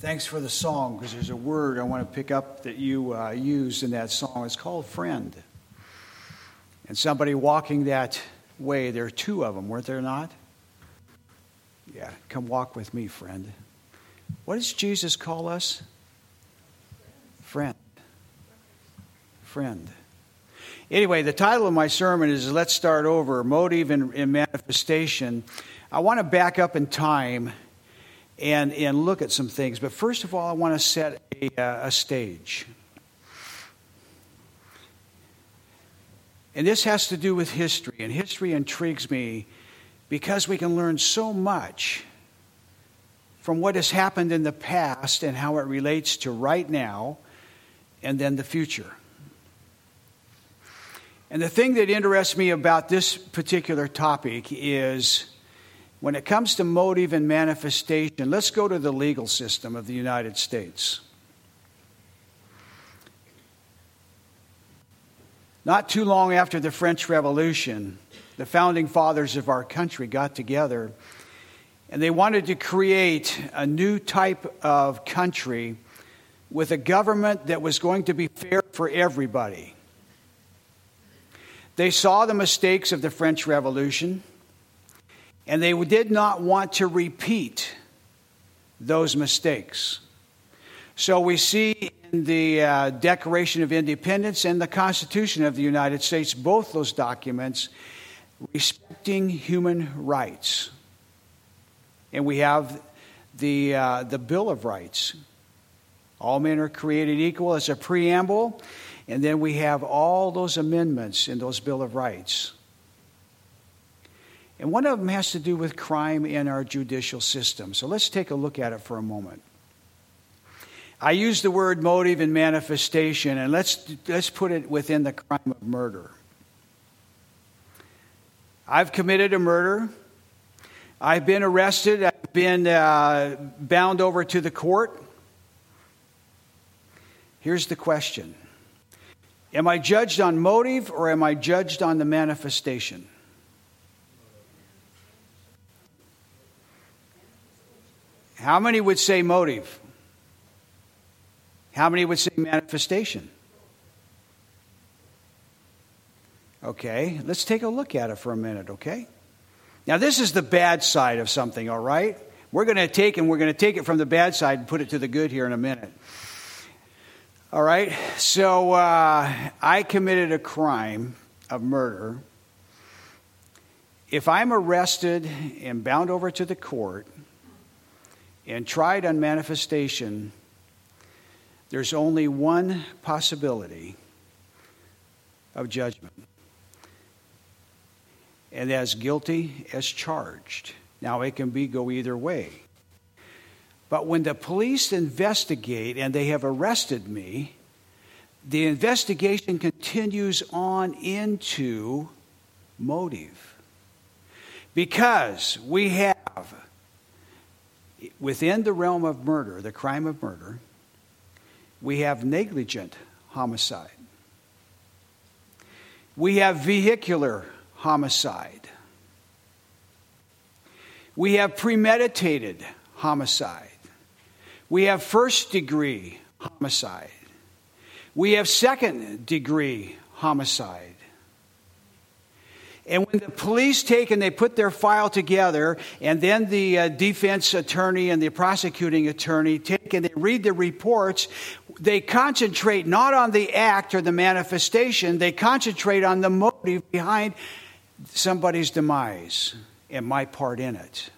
Thanks for the song because there's a word I want to pick up that you uh, used in that song. It's called friend. And somebody walking that way, there are two of them, weren't there not? Yeah, come walk with me, friend. What does Jesus call us? Friend. Friend. Anyway, the title of my sermon is Let's Start Over Motive and, and Manifestation. I want to back up in time and, and look at some things. But first of all, I want to set a, uh, a stage. And this has to do with history, and history intrigues me because we can learn so much from what has happened in the past and how it relates to right now and then the future. And the thing that interests me about this particular topic is when it comes to motive and manifestation, let's go to the legal system of the United States. Not too long after the French Revolution, the founding fathers of our country got together and they wanted to create a new type of country with a government that was going to be fair for everybody. They saw the mistakes of the French Revolution and they did not want to repeat those mistakes. So we see in the uh, Declaration of Independence and the Constitution of the United States, both those documents, respecting human rights. And we have the, uh, the Bill of Rights. All men are created equal as a preamble. And then we have all those amendments in those Bill of Rights. And one of them has to do with crime in our judicial system. So let's take a look at it for a moment. I use the word motive and manifestation, and let's, let's put it within the crime of murder. I've committed a murder. I've been arrested. I've been uh, bound over to the court. Here's the question Am I judged on motive or am I judged on the manifestation? How many would say motive? How many would say manifestation? Okay, let's take a look at it for a minute, okay? Now, this is the bad side of something, all right? We're going to take and we're going to take it from the bad side and put it to the good here in a minute. All right, so uh, I committed a crime of murder. If I'm arrested and bound over to the court, and tried on manifestation, there's only one possibility of judgment. And as guilty as charged. Now, it can be go either way. But when the police investigate and they have arrested me, the investigation continues on into motive. Because we have within the realm of murder, the crime of murder, we have negligent homicide. We have vehicular homicide. We have premeditated homicide. We have first degree homicide. We have second degree homicide. And when the police take and they put their file together, and then the uh, defense attorney and the prosecuting attorney take and they read the reports, they concentrate not on the act or the manifestation, they concentrate on the motive behind somebody's demise and my part in it.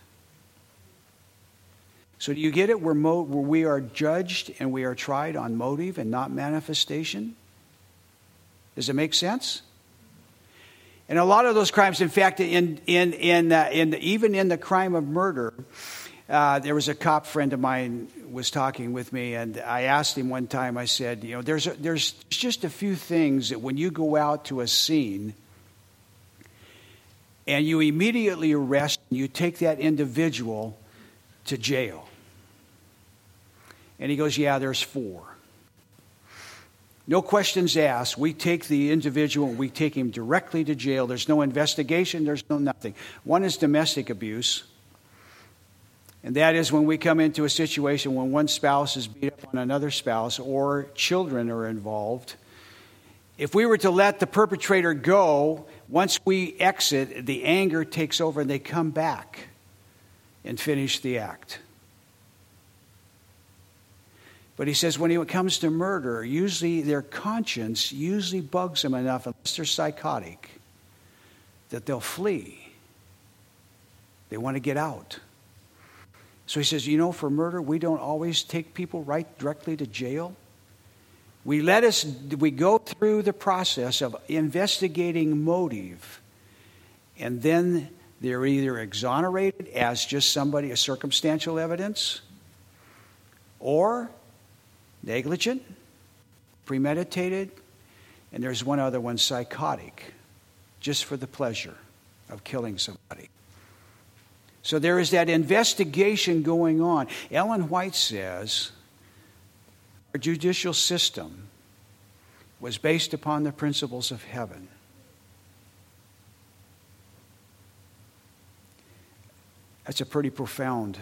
So, do you get it? Where, mo- where we are judged and we are tried on motive and not manifestation? Does it make sense? And a lot of those crimes, in fact, in, in, in, uh, in even in the crime of murder, uh, there was a cop friend of mine was talking with me, and I asked him one time. I said, "You know, there's a, there's just a few things that when you go out to a scene, and you immediately arrest, and you take that individual to jail." And he goes, "Yeah, there's four. No questions asked. We take the individual and we take him directly to jail. There's no investigation, there's no nothing. One is domestic abuse. And that is when we come into a situation when one spouse is beat up on another spouse or children are involved. If we were to let the perpetrator go, once we exit, the anger takes over and they come back and finish the act. But he says when it comes to murder, usually their conscience usually bugs them enough, unless they're psychotic, that they'll flee. They want to get out. So he says, you know, for murder, we don't always take people right directly to jail. We let us we go through the process of investigating motive, and then they're either exonerated as just somebody, a circumstantial evidence, or negligent, premeditated, and there's one other one, psychotic, just for the pleasure of killing somebody. So there is that investigation going on. Ellen White says our judicial system was based upon the principles of heaven. That's a pretty profound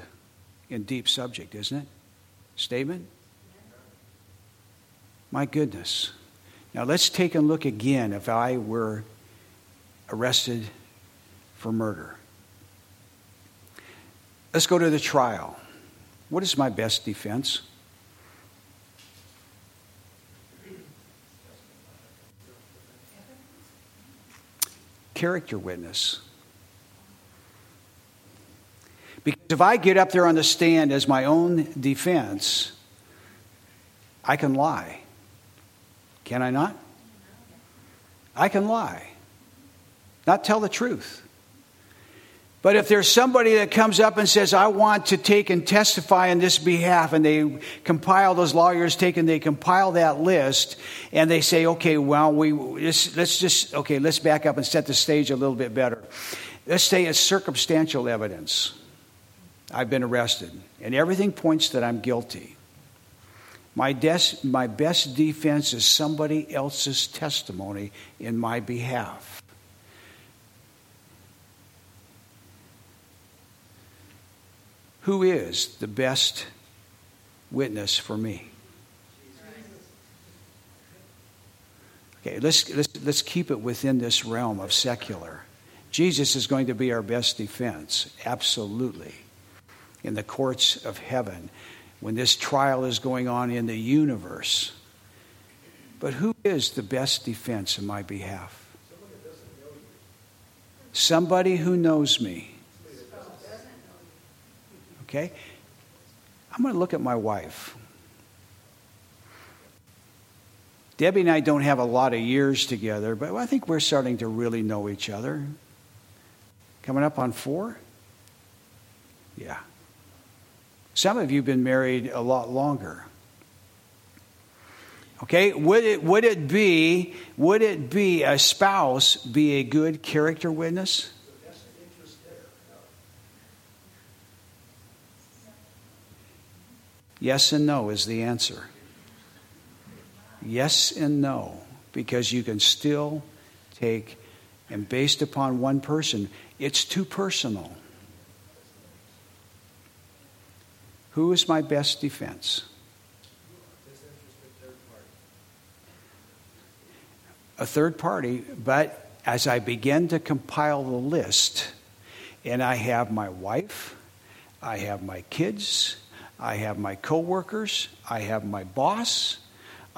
and deep subject, isn't it? Statement? My goodness. Now let's take a look again if I were arrested for murder. Let's go to the trial. What is my best defense? Character witness. Because if I get up there on the stand as my own defense, I can lie. Can I not? I can lie, not tell the truth. But if there's somebody that comes up and says, I want to take and testify on this behalf, and they compile, those lawyers take and they compile that list, and they say, okay, well, we, let's, let's just, okay, let's back up and set the stage a little bit better. Let's say it's circumstantial evidence. I've been arrested, and everything points that I'm guilty. My, des- my best defense is somebody else's testimony in my behalf. Who is the best witness for me? Okay, let's, let's, let's keep it within this realm of secular. Jesus is going to be our best defense, absolutely, in the courts of heaven when this trial is going on in the universe. But who is the best defense in my behalf? Somebody who knows me. Okay? I'm going to look at my wife. Debbie and I don't have a lot of years together, but I think we're starting to really know each other. Coming up on four? Yeah. Some of you have been married a lot longer. Okay, would it, would it be would it be a spouse be a good character witness? Yes and no is the answer. Yes and no, because you can still take, and based upon one person, it's too personal. Who is my best defense? A third party, but as I begin to compile the list, and I have my wife, I have my kids, I have my coworkers, I have my boss,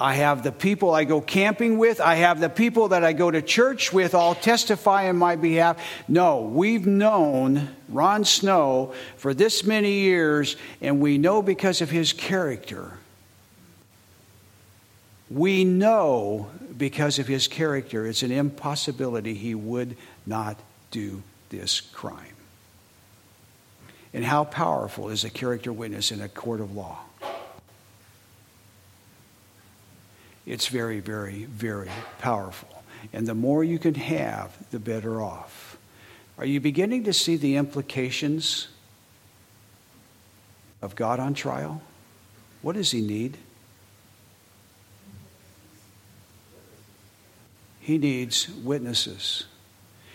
I have the people I go camping with. I have the people that I go to church with all testify in my behalf. No, we've known Ron Snow for this many years, and we know because of his character. We know because of his character it's an impossibility he would not do this crime. And how powerful is a character witness in a court of law? It's very, very, very powerful. And the more you can have, the better off. Are you beginning to see the implications of God on trial? What does he need? He needs witnesses.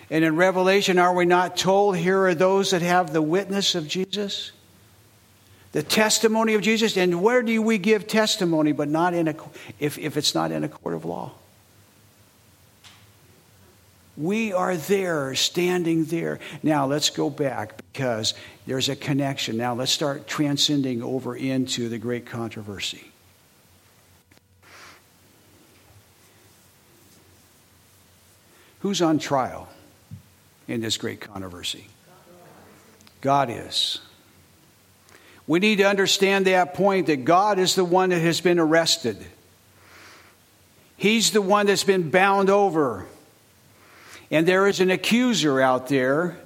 And in Revelation, are we not told here are those that have the witness of Jesus? The testimony of Jesus. And where do we give testimony, but not in a, if, if it's not in a court of law? We are there, standing there. Now let's go back because there's a connection. Now let's start transcending over into the great controversy. Who's on trial in this great controversy? God is. We need to understand that point that God is the one that has been arrested. He's the one that's been bound over. And there is an accuser out there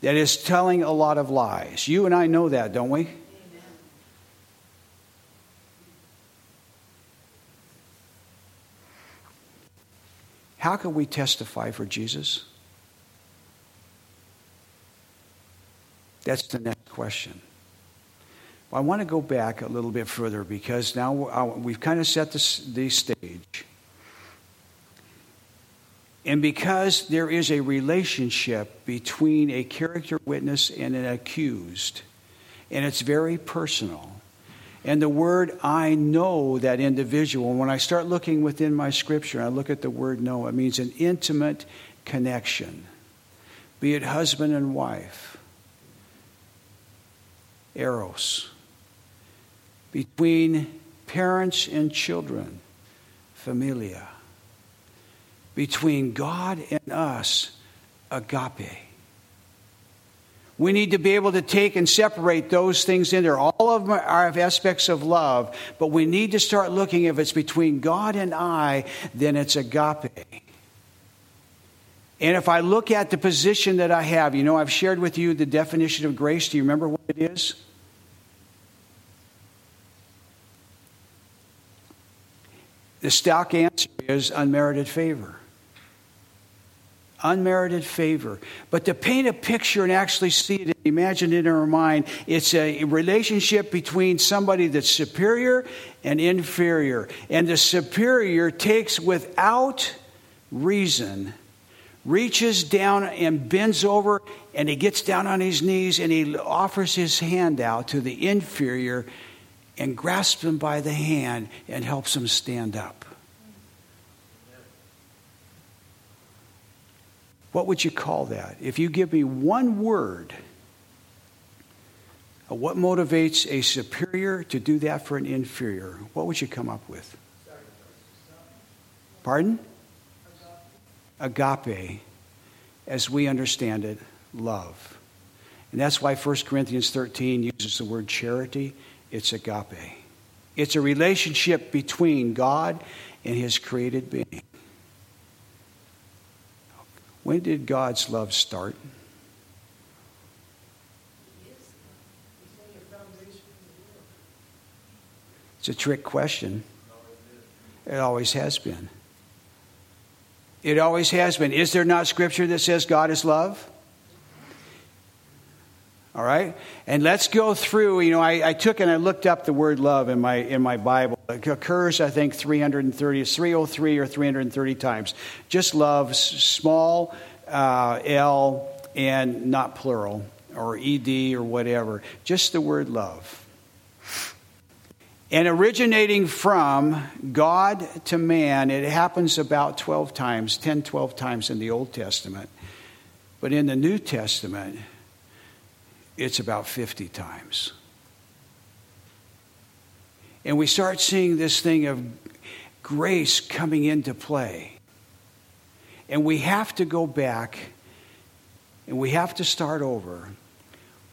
that is telling a lot of lies. You and I know that, don't we? How can we testify for Jesus? That's the next question. I want to go back a little bit further because now uh, we've kind of set the, the stage. And because there is a relationship between a character witness and an accused, and it's very personal. And the word I know that individual, when I start looking within my scripture, I look at the word know, it means an intimate connection, be it husband and wife, eros, between parents and children, familia between God and us, agape. We need to be able to take and separate those things in there. All of them are aspects of love, but we need to start looking if it's between God and I, then it's agape. And if I look at the position that I have, you know, I've shared with you the definition of grace. Do you remember what it is? The stock answer is unmerited favor unmerited favor. But to paint a picture and actually see it, and imagine it in our mind, it's a relationship between somebody that's superior and inferior. And the superior takes without reason, reaches down and bends over, and he gets down on his knees and he offers his hand out to the inferior and grasps him by the hand and helps him stand up. What would you call that? If you give me one word, uh, what motivates a superior to do that for an inferior? What would you come up with? Pardon? Agape, as we understand it, love. And that's why 1 Corinthians 13 uses the word charity. It's agape. It's a relationship between God and his created being. When did God's love start? It's a trick question. It always has been. It always has been. Is there not scripture that says God is love? All right? And let's go through. You know, I, I, took and I looked up the word love in my, in my Bible. It occurs, I think, 330, 303 or 330 times. Just love, small uh, L and not plural or ED or whatever. Just the word love. And originating from God to man, it happens about 12 times, 10, 12 times in the Old Testament. But in the New Testament, it's about 50 times. And we start seeing this thing of grace coming into play. And we have to go back and we have to start over.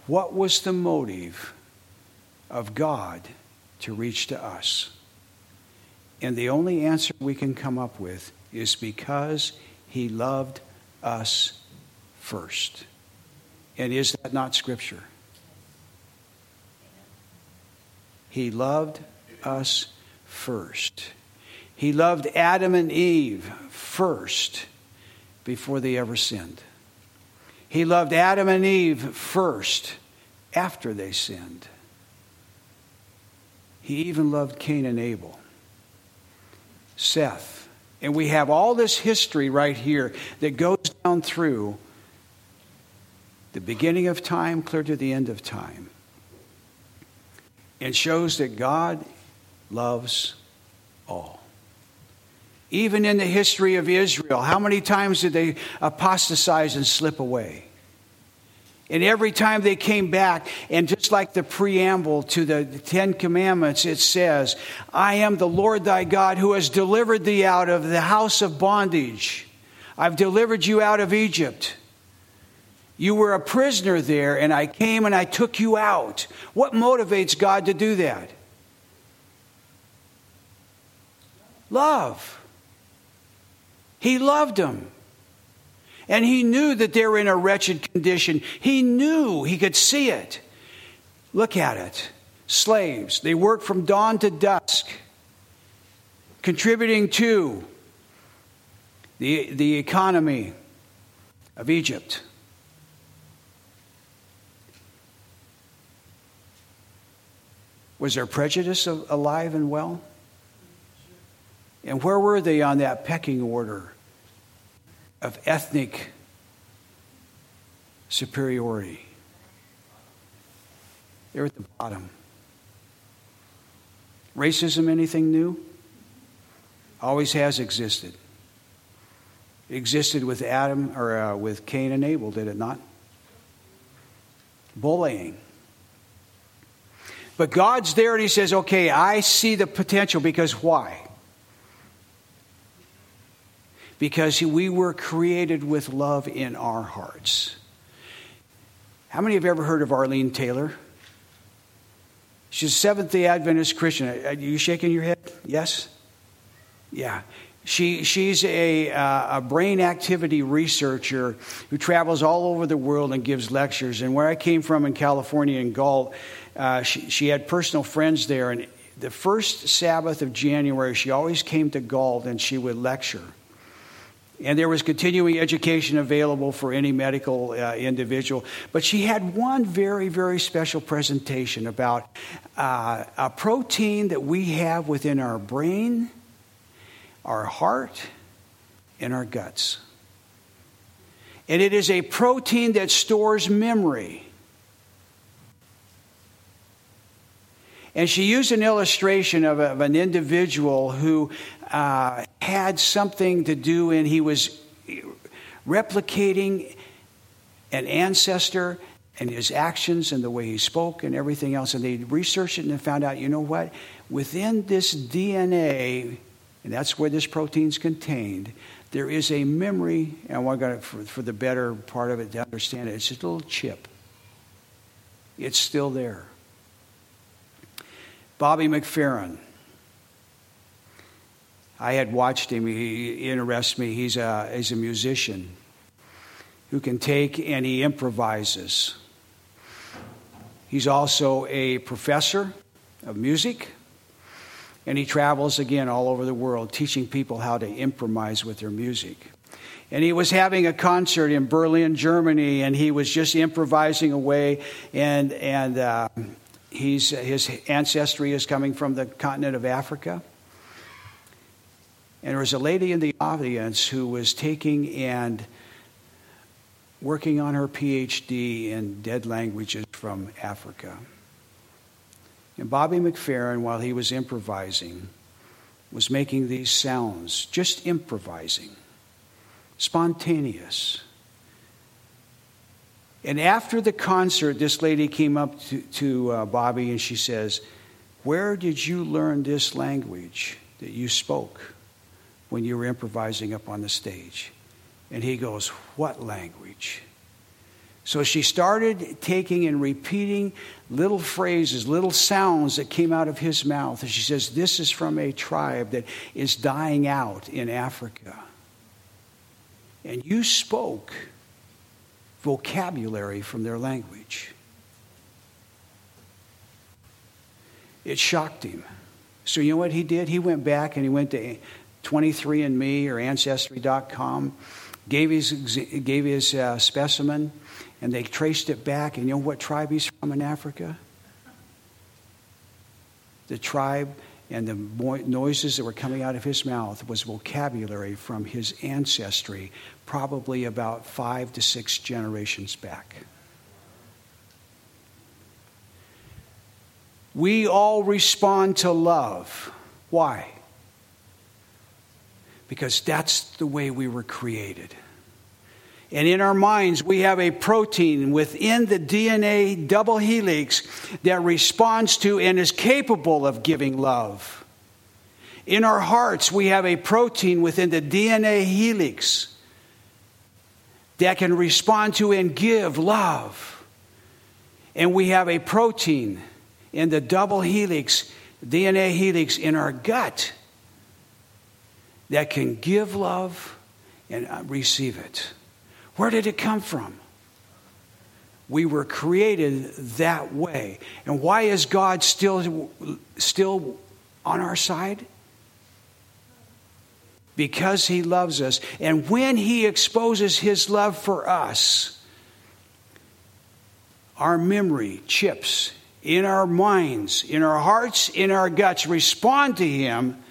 What was the motive of God to reach to us? And the only answer we can come up with is because he loved us first. And is that not Scripture? He loved us first. He loved Adam and Eve first before they ever sinned. He loved Adam and Eve first after they sinned. He even loved Cain and Abel, Seth. And we have all this history right here that goes down through the beginning of time clear to the end of time. and shows that God loves all. Even in the history of Israel, how many times did they apostatize and slip away? And every time they came back, and just like the preamble to the Ten Commandments, it says, I am the Lord thy God who has delivered thee out of the house of bondage. I've delivered you out of Egypt. You were a prisoner there, and I came and I took you out. What motivates God to do that? Love. He loved them. And he knew that they were in a wretched condition. He knew, he could see it. Look at it. Slaves, they work from dawn to dusk, contributing to the, the economy of Egypt. Was there prejudice alive and well? And where were they on that pecking order of ethnic superiority? They're at the bottom. Racism, anything new? Always has existed. It existed with Adam or uh, with Cain and Abel, did it not? Bullying. But God's there and He says, okay, I see the potential because why? Because we were created with love in our hearts. How many have ever heard of Arlene Taylor? She's a Seventh day Adventist Christian. Are you shaking your head? Yes? Yeah. She, she's a, uh, a brain activity researcher who travels all over the world and gives lectures. And where I came from in California, in Galt, uh, she, she had personal friends there. And the first Sabbath of January, she always came to Galt and she would lecture. And there was continuing education available for any medical uh, individual. But she had one very, very special presentation about uh, a protein that we have within our brain our heart, and our guts. And it is a protein that stores memory. And she used an illustration of, a, of an individual who uh, had something to do, and he was replicating an ancestor and his actions and the way he spoke and everything else. And they researched it and found out, you know what? Within this DNA, and that's where this protein's contained. There is a memory, and I want to, for, for the better part of it to understand it, it's just a little chip. It's still there. Bobby McFerrin. I had watched him. He interests me. He's a, he's a musician who can take and he improvises. He's also a professor of music. And he travels again all over the world teaching people how to improvise with their music. And he was having a concert in Berlin, Germany, and he was just improvising away. And, and uh, he's, his ancestry is coming from the continent of Africa. And there was a lady in the audience who was taking and working on her PhD in dead languages from Africa. And Bobby McFerrin, while he was improvising, was making these sounds, just improvising, spontaneous. And after the concert, this lady came up to, to uh, Bobby and she says, Where did you learn this language that you spoke when you were improvising up on the stage? And he goes, What language? So she started taking and repeating little phrases, little sounds that came out of his mouth. And she says, This is from a tribe that is dying out in Africa. And you spoke vocabulary from their language. It shocked him. So, you know what he did? He went back and he went to 23andMe or Ancestry.com, gave his, gave his uh, specimen and they traced it back. And you know what tribe he's from in Africa? The tribe and the noises that were coming out of his mouth was vocabulary from his ancestry, probably about five to six generations back. we all respond to love. Why? Because that's the way we were created. And in our minds, we have a protein within the DNA double helix that responds to and is capable of giving love. In our hearts, we have a protein within the DNA helix that can respond to and give love. And we have a protein in the double helix, DNA helix in our gut that can give love and uh, receive it. Where did it come from? We were created that way. And why is God still, still on our side? Because He loves us. And when He exposes His love for us, our memory chips in our minds, in our hearts, in our guts respond to Him,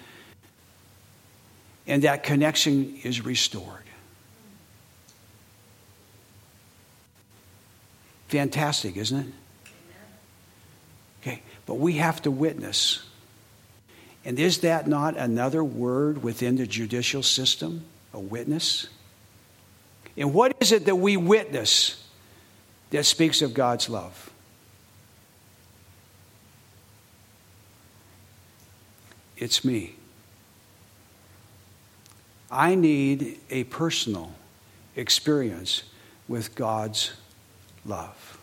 and that connection is restored. Fantastic, isn't it? Okay, but we have to witness. And is that not another word within the judicial system? A witness? And what is it that we witness that speaks of God's love? It's me. I need a personal experience with God's love.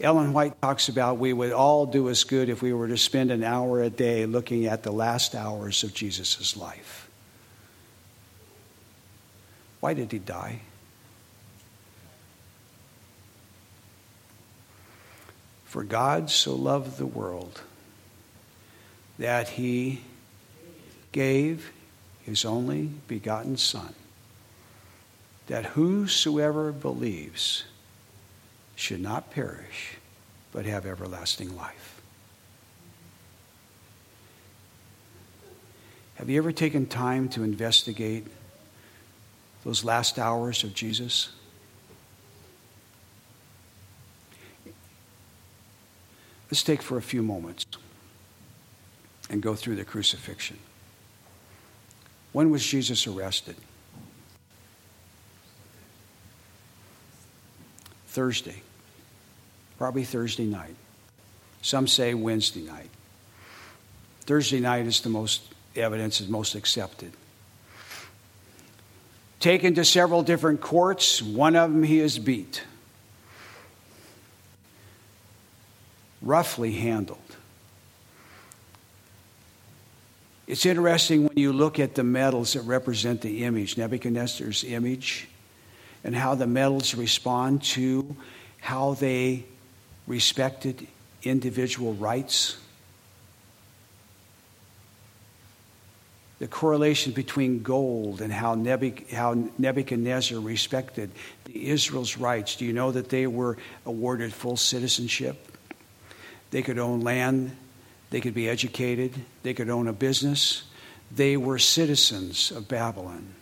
Ellen White talks about we would all do us good if we were to spend an hour a day looking at the last hours of Jesus' life. Why did he die? For God so loved the world that he gave his only begotten Son that whosoever believes should not perish, but have everlasting life. Have you ever taken time to investigate those last hours of Jesus? Let's take for a few moments and go through the crucifixion. When was Jesus arrested? Thursday, probably Thursday night. Some say Wednesday night. Thursday night is the most evidence is most accepted. Taken to several different courts, one of them he is beat. Roughly handled. It's interesting when you look at the metals that represent the image, Nebuchadnezzar's image and how the metals respond to how they respected individual rights. The correlation between gold and how, Nebuchadnezzar respected Israel's rights. Do you know that they were awarded full citizenship? They could own land, they could be educated, they could own a business. They were citizens of Babylon.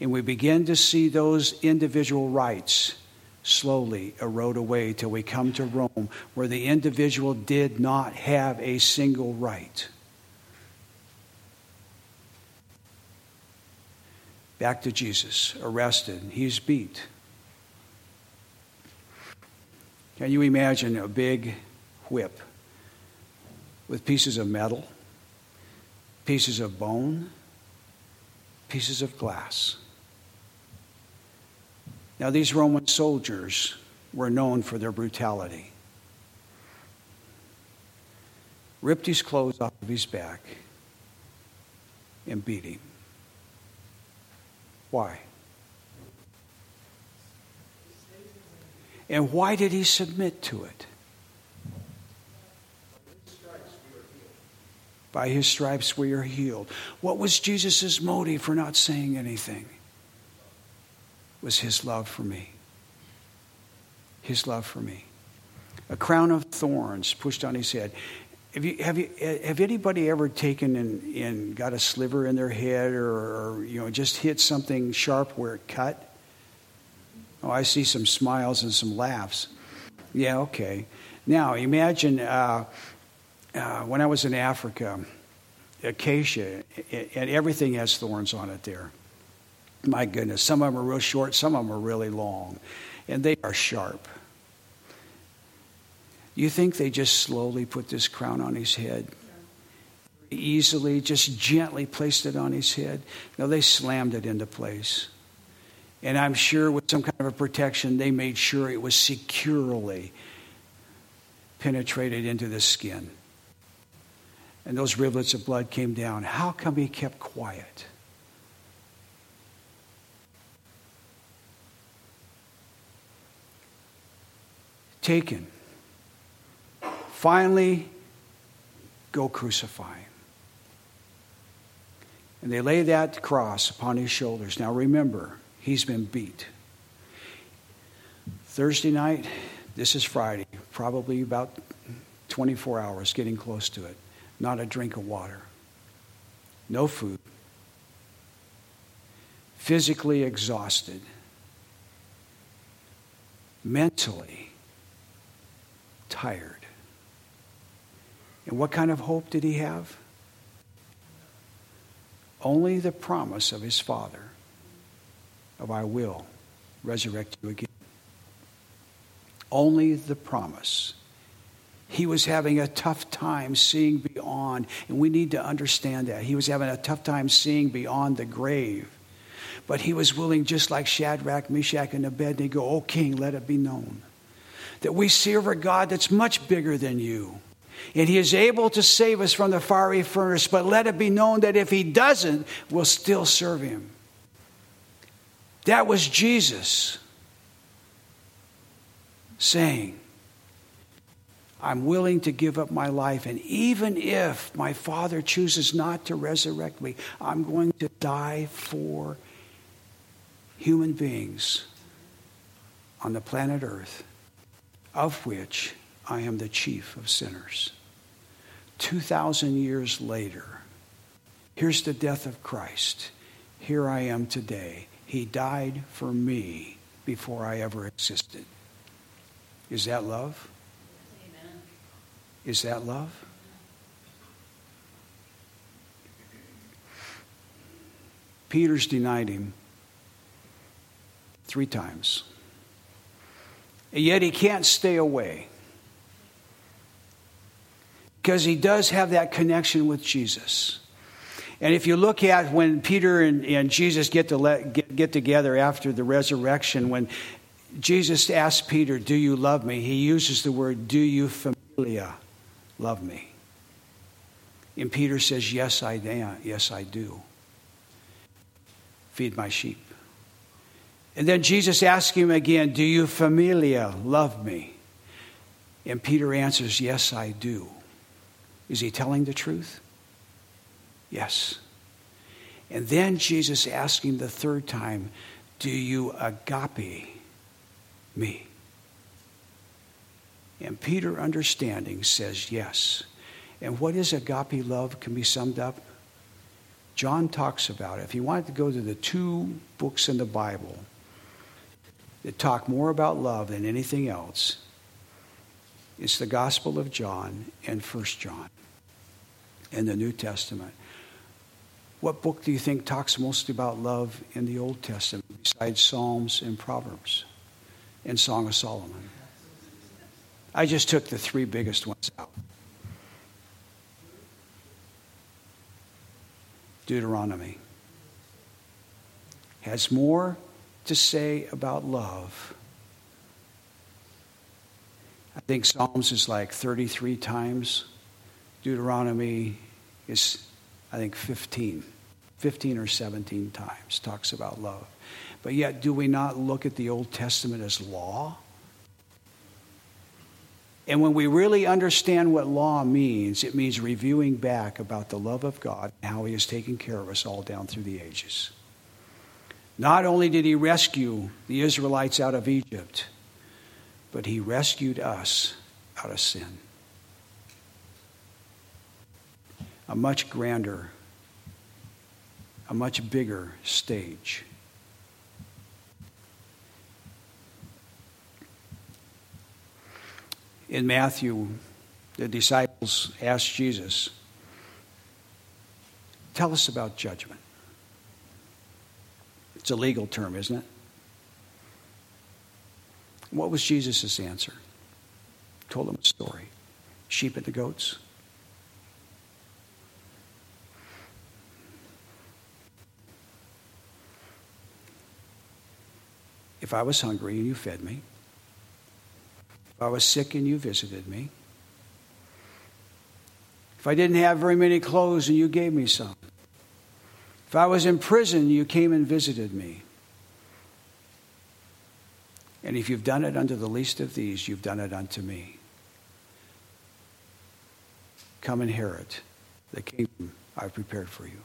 And we begin to see those individual rights slowly erode away till we come to Rome, where the individual did not have a single right. Back to Jesus, arrested. He's beat. Can you imagine a big whip with pieces of metal, pieces of bone, pieces of glass? Now, these Roman soldiers were known for their brutality. Ripped his clothes off of his back and beat him. Why? And why did he submit to it? By his stripes we are healed. What was Jesus' motive for not saying anything? was his love for me. His love for me. A crown of thorns pushed on his head. Have, you, have, you, have anybody ever taken and, and got a sliver in their head or, or, you know, just hit something sharp where it cut? Oh, I see some smiles and some laughs. Yeah, okay. Now, imagine uh, uh, when I was in Africa, acacia, and everything has thorns on it there. My goodness, some of them are real short, some of them are really long, and they are sharp. You think they just slowly put this crown on his head? Easily, just gently placed it on his head? No, they slammed it into place. And I'm sure with some kind of a protection, they made sure it was securely penetrated into the skin. And those rivulets of blood came down. How come he kept quiet? Taken. Finally, go crucify him. And they lay that cross upon his shoulders. Now remember, He's been beat. Thursday night, this is Friday, probably about 24 hours, getting close to it. Not a drink of water, no food, physically exhausted, mentally tired. And what kind of hope did he have? Only the promise of his Father of I will resurrect you again. Only the promise. He was having a tough time seeing beyond, and we need to understand that. He was having a tough time seeing beyond the grave. But he was willing, just like Shadrach, Meshach, and Abednego, O king, let it be known that we serve a God that's much bigger than you. And he is able to save us from the fiery furnace, but let it be known that if he doesn't, we'll still serve him. That was Jesus saying, I'm willing to give up my life, and even if my Father chooses not to resurrect me, I'm going to die for human beings on the planet Earth, of which I am the chief of sinners. 2,000 years later, here's the death of Christ. Here I am today. He died for me before I ever existed. Is that love? Is that love? Peter's denied him three times. And yet he can't stay away because he does have that connection with Jesus. And if you look at when Peter and, and Jesus get, to let, get, get together after the resurrection, when Jesus asks Peter, Do you love me? He uses the word, Do you familia love me? And Peter says, Yes, I do. Yes, I do. Feed my sheep. And then Jesus asks him again, Do you familia love me? And Peter answers, Yes, I do. Is he telling the truth? Yes. And then Jesus asks him the third time, Do you agape me? And Peter, understanding, says yes. And what is agape love can be summed up? John talks about it. If you wanted to go to the two books in the Bible that talk more about love than anything else, it's the Gospel of John and First John in the New Testament. What book do you think talks most about love in the Old Testament besides Psalms and Proverbs and Song of Solomon? I just took the three biggest ones out. Deuteronomy has more to say about love. I think Psalms is like 33 times. Deuteronomy is I think 15, 15 or 17 times talks about love. But yet, do we not look at the Old Testament as law? And when we really understand what law means, it means reviewing back about the love of God and how He has taken care of us all down through the ages. Not only did He rescue the Israelites out of Egypt, but He rescued us out of sin. a much grander, a much bigger stage. In Matthew, the disciples asked Jesus, Tell us about judgment. It's a legal term, isn't it? What was Jesus' answer? Told them a story sheep and the goats. If I was hungry and you fed me, if I was sick and you visited me, if I didn't have very many clothes and you gave me some, if I was in prison, you came and visited me. And if you've done it unto the least of these, you've done it unto me. Come inherit the kingdom I've prepared for you.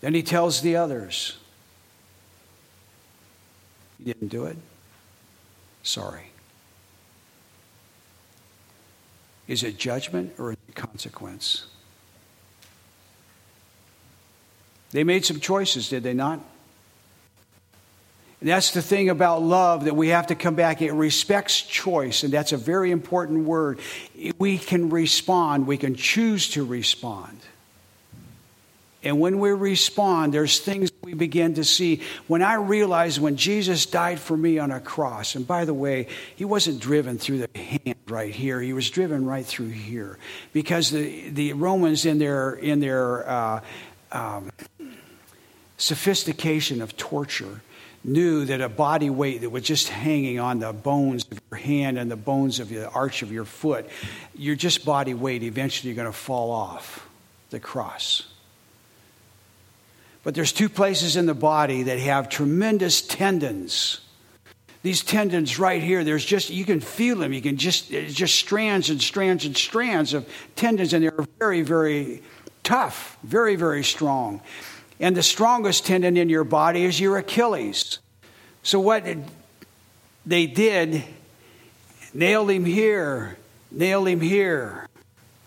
Then he tells the others, You didn't do it? Sorry. Is it judgment or consequence? They made some choices, did they not? And that's the thing about love that we have to come back. It respects choice, and that's a very important word. We can respond, we can choose to respond. And when we respond, there's things we begin to see. When I realized when Jesus died for me on a cross, and by the way, he wasn't driven through the hand right here, he was driven right through here. Because the, the Romans, in their, in their uh, um, sophistication of torture, knew that a body weight that was just hanging on the bones of your hand and the bones of the arch of your foot, you're just body weight, eventually you're going to fall off the cross. But there's two places in the body that have tremendous tendons. These tendons right here, there's just, you can feel them. You can just, just strands and strands and strands of tendons, and they're very, very tough, very, very strong. And the strongest tendon in your body is your Achilles. So what they did, nailed him here, nailed him here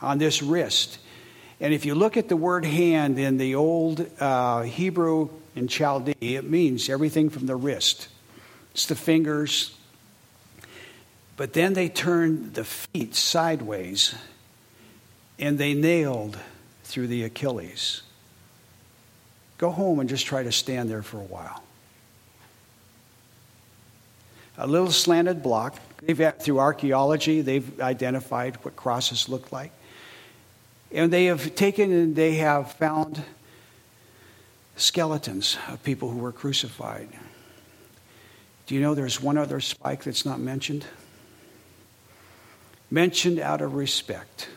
on this wrist. And if you look at the word hand in the old uh, Hebrew and Chaldee, it means everything from the wrist. It's the fingers. But then they turned the feet sideways and they nailed through the Achilles. Go home and just try to stand there for a while. A little slanted block. They've, through archaeology, they've identified what crosses look like. And they have taken and they have found skeletons of people who were crucified. Do you know there's one other spike that's not mentioned? Mentioned out of respect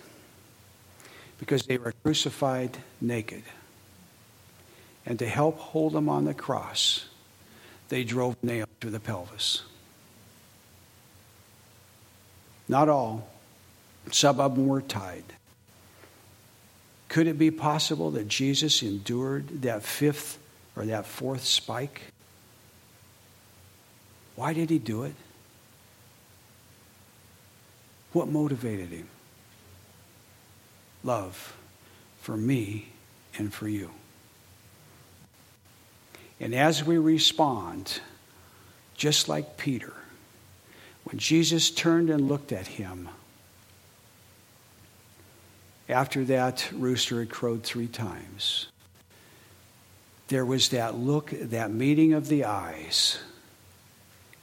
because they were crucified naked and to help hold them on the cross, they drove nails through the pelvis. Not all, some of them were tied. Could it be possible that Jesus endured that fifth or that fourth spike? Why did he do it? What motivated him? Love for me and for you. And as we respond, just like Peter, when Jesus turned and looked at him, after that rooster had crowed three times, there was that look, that meeting of the eyes.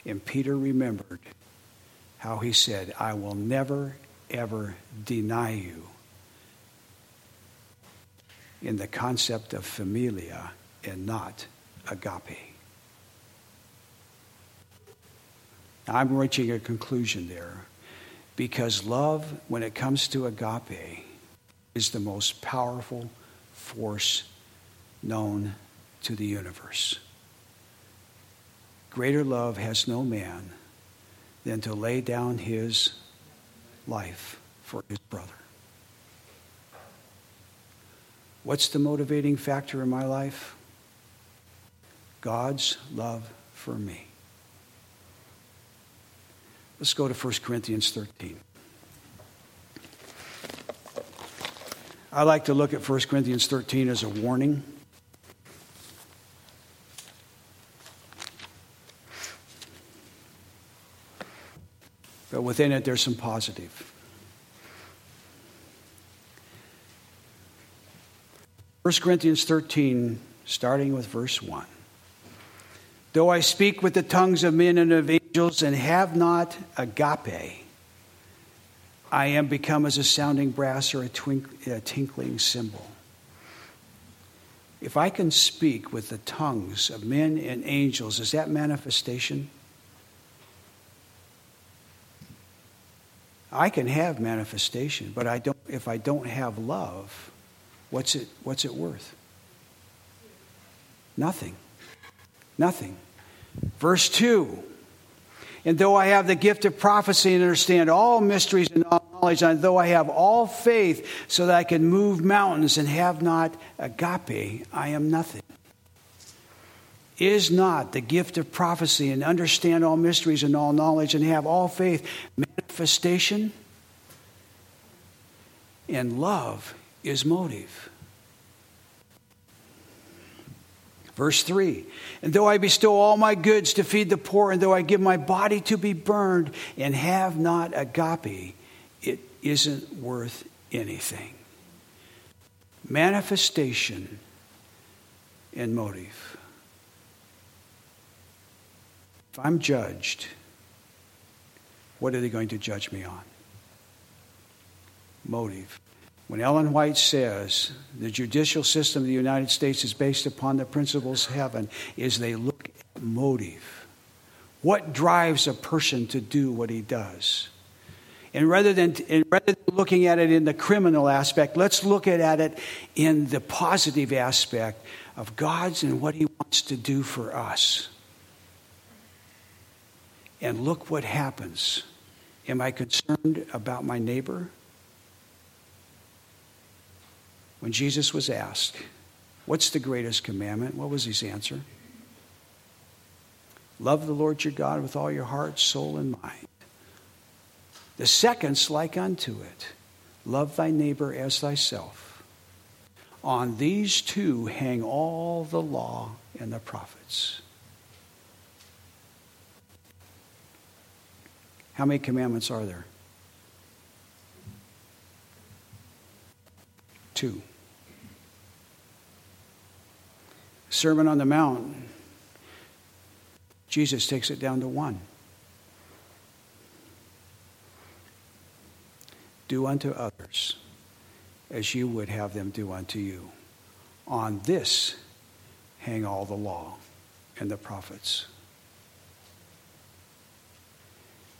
And Peter remembered how he said, I will never, ever deny you in the concept of familia and not agape. I'm reaching a conclusion there because love, when it comes to agape, is the most powerful force known to the universe. Greater love has no man than to lay down his life for his brother. What's the motivating factor in my life? God's love for me. Let's go to 1 Corinthians 13. I like to look at 1 Corinthians 13 as a warning. but within it, there's some positive. 1 Corinthians 13, starting with verse 1. Though I speak with the tongues of men and of angels and have not agape, I am become as a sounding brass or a, twink, a tinkling cymbal. If I can speak with the tongues of men and angels, is that manifestation? I can have manifestation, but I don't, if I don't have love, what's it, what's it worth? Nothing. Nothing. Verse 2 And though I have the gift of prophecy and understand all mysteries and all knowledge, and though I have all faith so that I can move mountains and have not agape, I am nothing. Is not the gift of prophecy and understand all mysteries and all knowledge and have all faith manifestation? And love is motive. Verse 3 And though I bestow all my goods to feed the poor, and though I give my body to be burned and have not agape, it isn't worth anything. Manifestation and motive. If I'm judged, what are they going to judge me on? Motive. When Ellen White says the judicial system of the United States is based upon the principles of heaven, is they look at motive. What drives a person to do what he does? And rather than, and rather than looking at it in the criminal aspect, let's look at it in the positive aspect of God's and what he wants to do for us. And look what happens. Am I concerned about my neighbor? When Jesus was asked, What's the greatest commandment? What was his answer? Love the Lord your God with all your heart, soul, and mind. The second's like unto it love thy neighbor as thyself. On these two hang all the law and the prophets. How many commandments are there? Two. Sermon on the Mount, Jesus takes it down to one. Do unto others as you would have them do unto you. On this hang all the law and the prophets.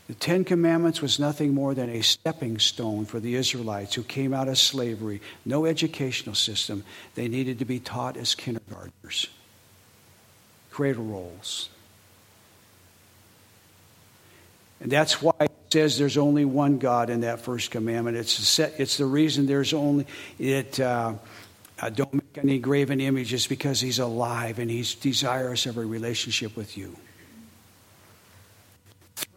The Ten Commandments was nothing more than a stepping stone for the Israelites who came out of slavery. No educational system. They needed to be taught as kindergartners, cradle rolls. And that's why it says there's only one God in that first commandment. It's, set, it's the reason there's only, it, uh, uh, don't make any graven images because he's alive and he's desirous of a relationship with you.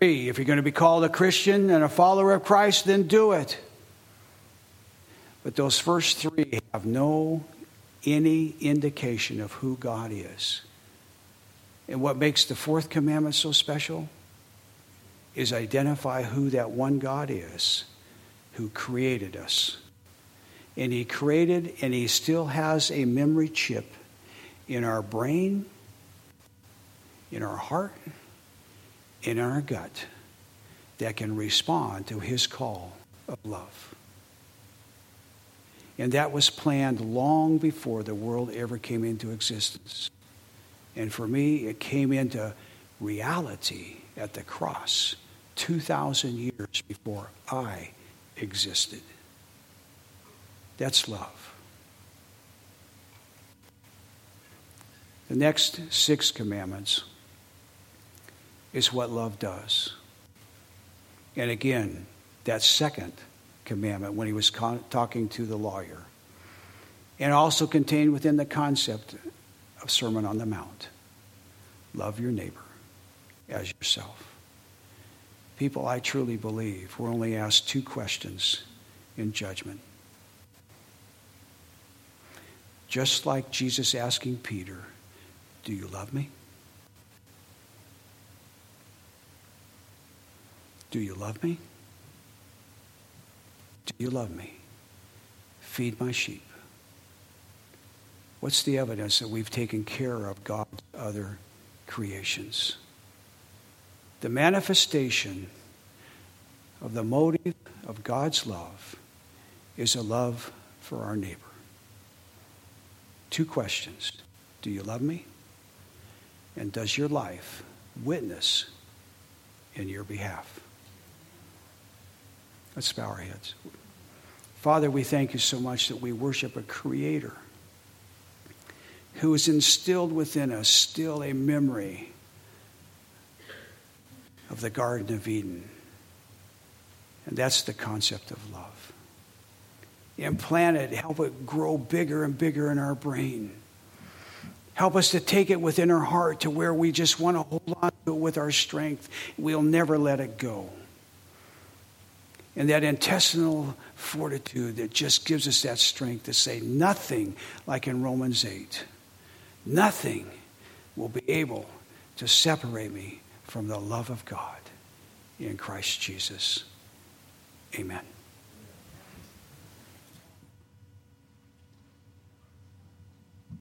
If you're going to be called a Christian and a follower of Christ, then do it. But those first three have no any indication of who God is. And what makes the fourth commandment so special is identify who that one God is who created us. And he created and he still has a memory chip in our brain, in our heart, in our gut that can respond to his call of love. And that was planned long before the world ever came into existence. And for me, it came into reality at the cross 2,000 years before I existed. That's love. The next six commandments is what love does. And again, that second commandment when he was con- talking to the lawyer. And also contained within the concept of Sermon on the Mount love your neighbor as yourself. People, I truly believe we're only asked two questions in judgment. Just like Jesus asking Peter, Do you love me? Do you love me? Do you love me? Feed my sheep. What's the evidence that we've taken care of God's other creations? The manifestation of the motive of God's love is a love for our neighbor. Two questions Do you love me? And does your life witness in your behalf? Let's bow our heads. Father, we thank you so much that we worship a creator who has instilled within us still a memory of the Garden of Eden. And that's the concept of love. Implant it, help it grow bigger and bigger in our brain. Help us to take it within our heart to where we just want to hold on to it with our strength. We'll never let it go. And that intestinal fortitude that just gives us that strength to say nothing, like in Romans 8, nothing will be able to separate me from the love of God in Christ Jesus. Amen.